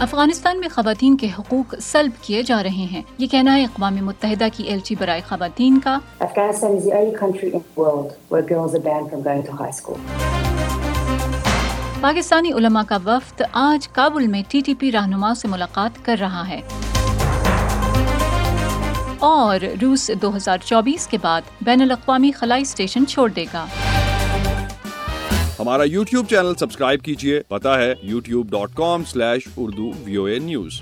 افغانستان میں خواتین کے حقوق سلب کیے جا رہے ہیں۔ یہ کہنا ہے اقوام متحدہ کی ایلچی برائے خواتین کا۔ پاکستانی علماء کا وفد آج کابل میں ٹی ٹی پی رہنما سے ملاقات کر رہا ہے۔ اور روس دو ہزار چوبیس کے بعد بین الاقوامی خلائی اسٹیشن چھوڑ دے گا۔ ہمارا یوٹیوب چینل سبسکرائب کیجیے پتا ہے YouTube dot com slash Urdu V O A news.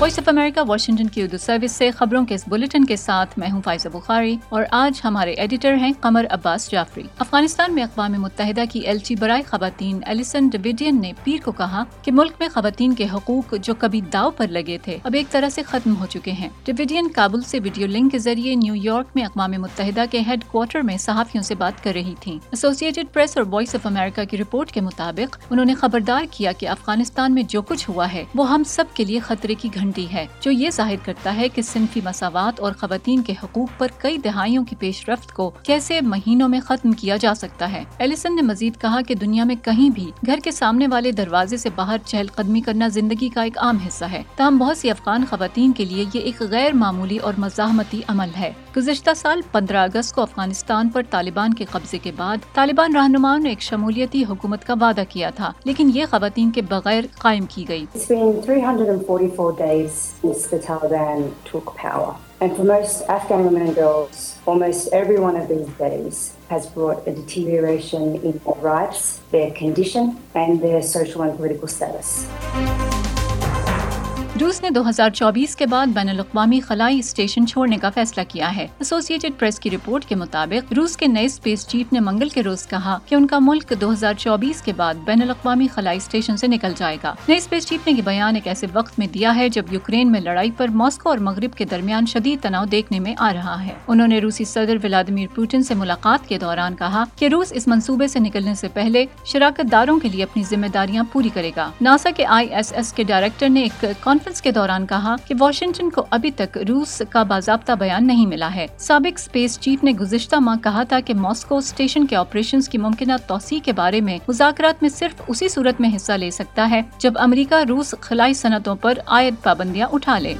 Voice of America, Washington کی اردو سروس سے خبروں کے اس بلٹن کے ساتھ میں ہوں فائزہ بخاری اور آج ہمارے ایڈیٹر ہیں قمر عباس جعفری۔ افغانستان میں اقوام متحدہ کی ایل چی برائے خواتین ایلیسن ڈویڈین نے پیر کو کہا کہ ملک میں خواتین کے حقوق جو کبھی داؤ پر لگے تھے، اب ایک طرح سے ختم ہو چکے ہیں۔ ڈویڈین کابل سے ویڈیو لنک کے ذریعے نیو یارک میں اقوام متحدہ کے ہیڈ کوارٹر میں صحافیوں سے بات کر رہی تھیں۔ ایسوسیٹڈ پریس اور وائس آف امریکہ کی رپورٹ کے مطابق انہوں نے خبردار کیا کہ افغانستان میں جو کچھ ہوا ہے، وہ ہم سب کے لیے خطرے کی گھنٹی ہے، جو یہ ظاہر کرتا ہے کہ صنفی مساوات اور خواتین کے حقوق پر کئی دہائیوں کی پیش رفت کو کیسے مہینوں میں ختم کیا جا سکتا ہے۔ ایلیسن نے مزید کہا کہ دنیا میں کہیں بھی گھر کے سامنے والے دروازے سے باہر چہل قدمی کرنا زندگی کا ایک عام حصہ ہے۔ تاہم، بہت سی افغان خواتین کے لیے یہ ایک غیر معمولی اور مزاحمتی عمل ہے۔ گزشتہ سال پندرہ اگست کو افغانستان پر طالبان کے قبضے کے بعد طالبان رہنماؤں نے ایک شمولیتی حکومت کا وعدہ کیا تھا، لیکن یہ خواتین کے بغیر قائم کی گئی۔ Days, the Taliban took power. And for most Afghan women and girls, almost every one of these days has brought a deterioration in their rights, their condition, and their social and political status. روس نے دو ہزار چوبیس کے بعد بین الاقوامی خلائی station چھوڑنے کا فیصلہ کیا ہے۔ ایسوسیٹڈ پریس کی رپورٹ کے مطابق، روس کے نئے اسپیس چیف نے منگل کے روز کہا کہ ان کا ملک دو ہزار چوبیس کے بعد بین الاقوامی خلائی اسٹیشن سے نکل جائے گا۔ نئے اسپیس چیف نے یہ بیان ایک ایسے وقت میں دیا ہے جب یوکرین میں لڑائی پر ماسکو اور مغرب کے درمیان شدید تناؤ دیکھنے میں آ رہا ہے۔ انہوں نے روسی صدر ولادیمیر پوٹن سے ملاقات کے دوران کہا کہ روس اس منصوبے سے نکلنے سے پہلے شراکت داروں کے لیے اپنی ذمہ داریاں پوری کرے گا۔ ناسا کے آئی ایس ایس کے ڈائریکٹر نے ایک کانفرنس کے دوران کہا کہ واشنگٹن کو ابھی تک روس کا باضابطہ بیان نہیں ملا ہے۔ سابق اسپیس چیف نے گزشتہ ماہ کہا تھا کہ ماسکو اسٹیشن کے آپریشن کی ممکنہ توسیع کے بارے میں مذاکرات میں صرف اسی صورت میں حصہ لے سکتا ہے جب امریکہ روس خلائی صنعتوں پر عائد پابندیاں اٹھا لے۔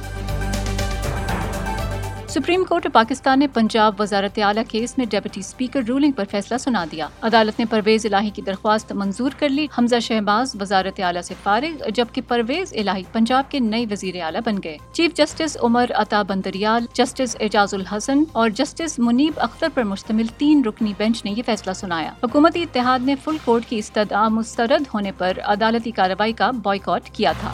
سپریم کورٹ پاکستان نے پنجاب وزارت اعلیٰ کیس میں ڈیپٹی اسپیکر رولنگ پر فیصلہ سنا دیا۔ عدالت نے پرویز الہی کی درخواست منظور کر لی۔ حمزہ شہباز وزارت اعلیٰ سے فارغ، جبکہ پرویز الہی پنجاب کے نئے وزیر اعلیٰ بن گئے۔ Chief justice Umar Ata بندریال، justice اعجاز الحسن اور جسٹس منیب اختر پر مشتمل تین رکنی بینچ نے یہ فیصلہ سنایا۔ حکومتی اتحاد نے فل کورٹ کی استدعا مسترد ہونے پر عدالتی کارروائی کا بوائے کیا تھا۔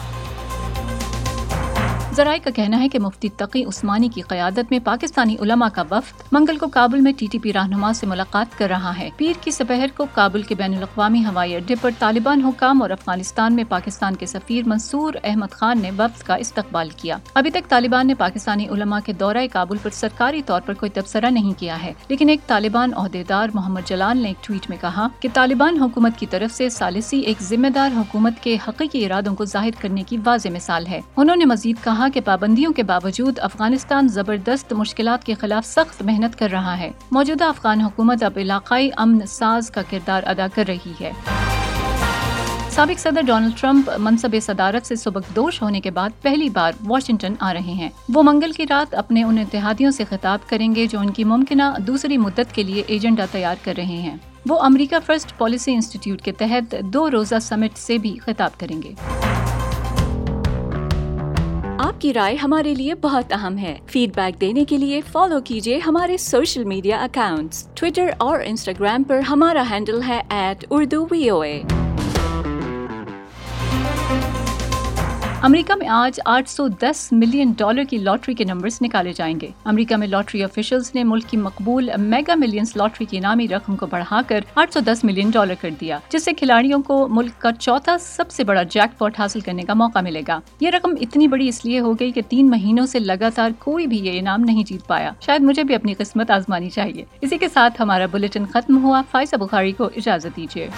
ذرائع کا کہنا ہے کہ مفتی تقی عثمانی کی قیادت میں پاکستانی علماء کا وفد منگل کو کابل میں ٹی ٹی پی رہنما سے ملاقات کر رہا ہے۔ پیر کی سپہر کو کابل کے بین الاقوامی ہوائی اڈے پر طالبان حکام اور افغانستان میں پاکستان کے سفیر منصور احمد خان نے وفد کا استقبال کیا۔ ابھی تک طالبان نے پاکستانی علماء کے دورہ کابل پر سرکاری طور پر کوئی تبصرہ نہیں کیا ہے۔ لیکن ایک طالبان عہدیدار محمد جلال نے ایک ٹویٹ میں کہا کہ طالبان حکومت کی طرف سے سالسی ایک ذمہ دار حکومت کے حقیقی ارادوں کو ظاہر کرنے کی واضح مثال ہے۔ انہوں نے مزید کہا کہ پابندیوں کے باوجود افغانستان زبردست مشکلات کے خلاف سخت محنت کر رہا ہے۔ موجودہ افغان حکومت اب علاقائی امن ساز کا کردار ادا کر رہی ہے۔ سابق صدر ڈونلڈ ٹرمپ منصب صدارت سے سبق دوش ہونے کے بعد پہلی بار واشنگٹن آ رہے ہیں۔ وہ منگل کی رات اپنے ان اتحادیوں سے خطاب کریں گے جو ان کی ممکنہ دوسری مدت کے لیے ایجنڈا تیار کر رہے ہیں۔ وہ امریکہ فرسٹ پالیسی انسٹیٹیوٹ کے تحت دو روزہ سمٹ سے بھی خطاب کریں گے۔ آپ کی رائے ہمارے لیے بہت اہم ہے۔ فیڈ بیک دینے کے لیے فالو کیجیے ہمارے سوشل میڈیا اکاؤنٹس ٹویٹر اور انسٹاگرام پر ہمارا ہینڈل ہے ایٹ اردو وی او اے امریکہ میں آج آٹھ سو دس ملین ڈالر کی لاٹری کے نمبرز نکالے جائیں گے۔ امریکہ میں لاٹری آفیشلز نے ملک کی مقبول میگا ملینز لاٹری کی انعامی رقم کو بڑھا کر آٹھ سو دس ملین ڈالر کر دیا، جس سے کھلاڑیوں کو ملک کا چوتھا سب سے بڑا جیک پاٹ حاصل کرنے کا موقع ملے گا۔ یہ رقم اتنی بڑی اس لیے ہو گئی کہ تین مہینوں سے لگاتار کوئی بھی یہ انعام نہیں جیت پایا۔ شاید مجھے بھی اپنی قسمت آزمانی چاہیے۔ اسی کے ساتھ ہمارا بلٹن ختم ہوا۔ فائزہ بخاری کو اجازت دیجیے۔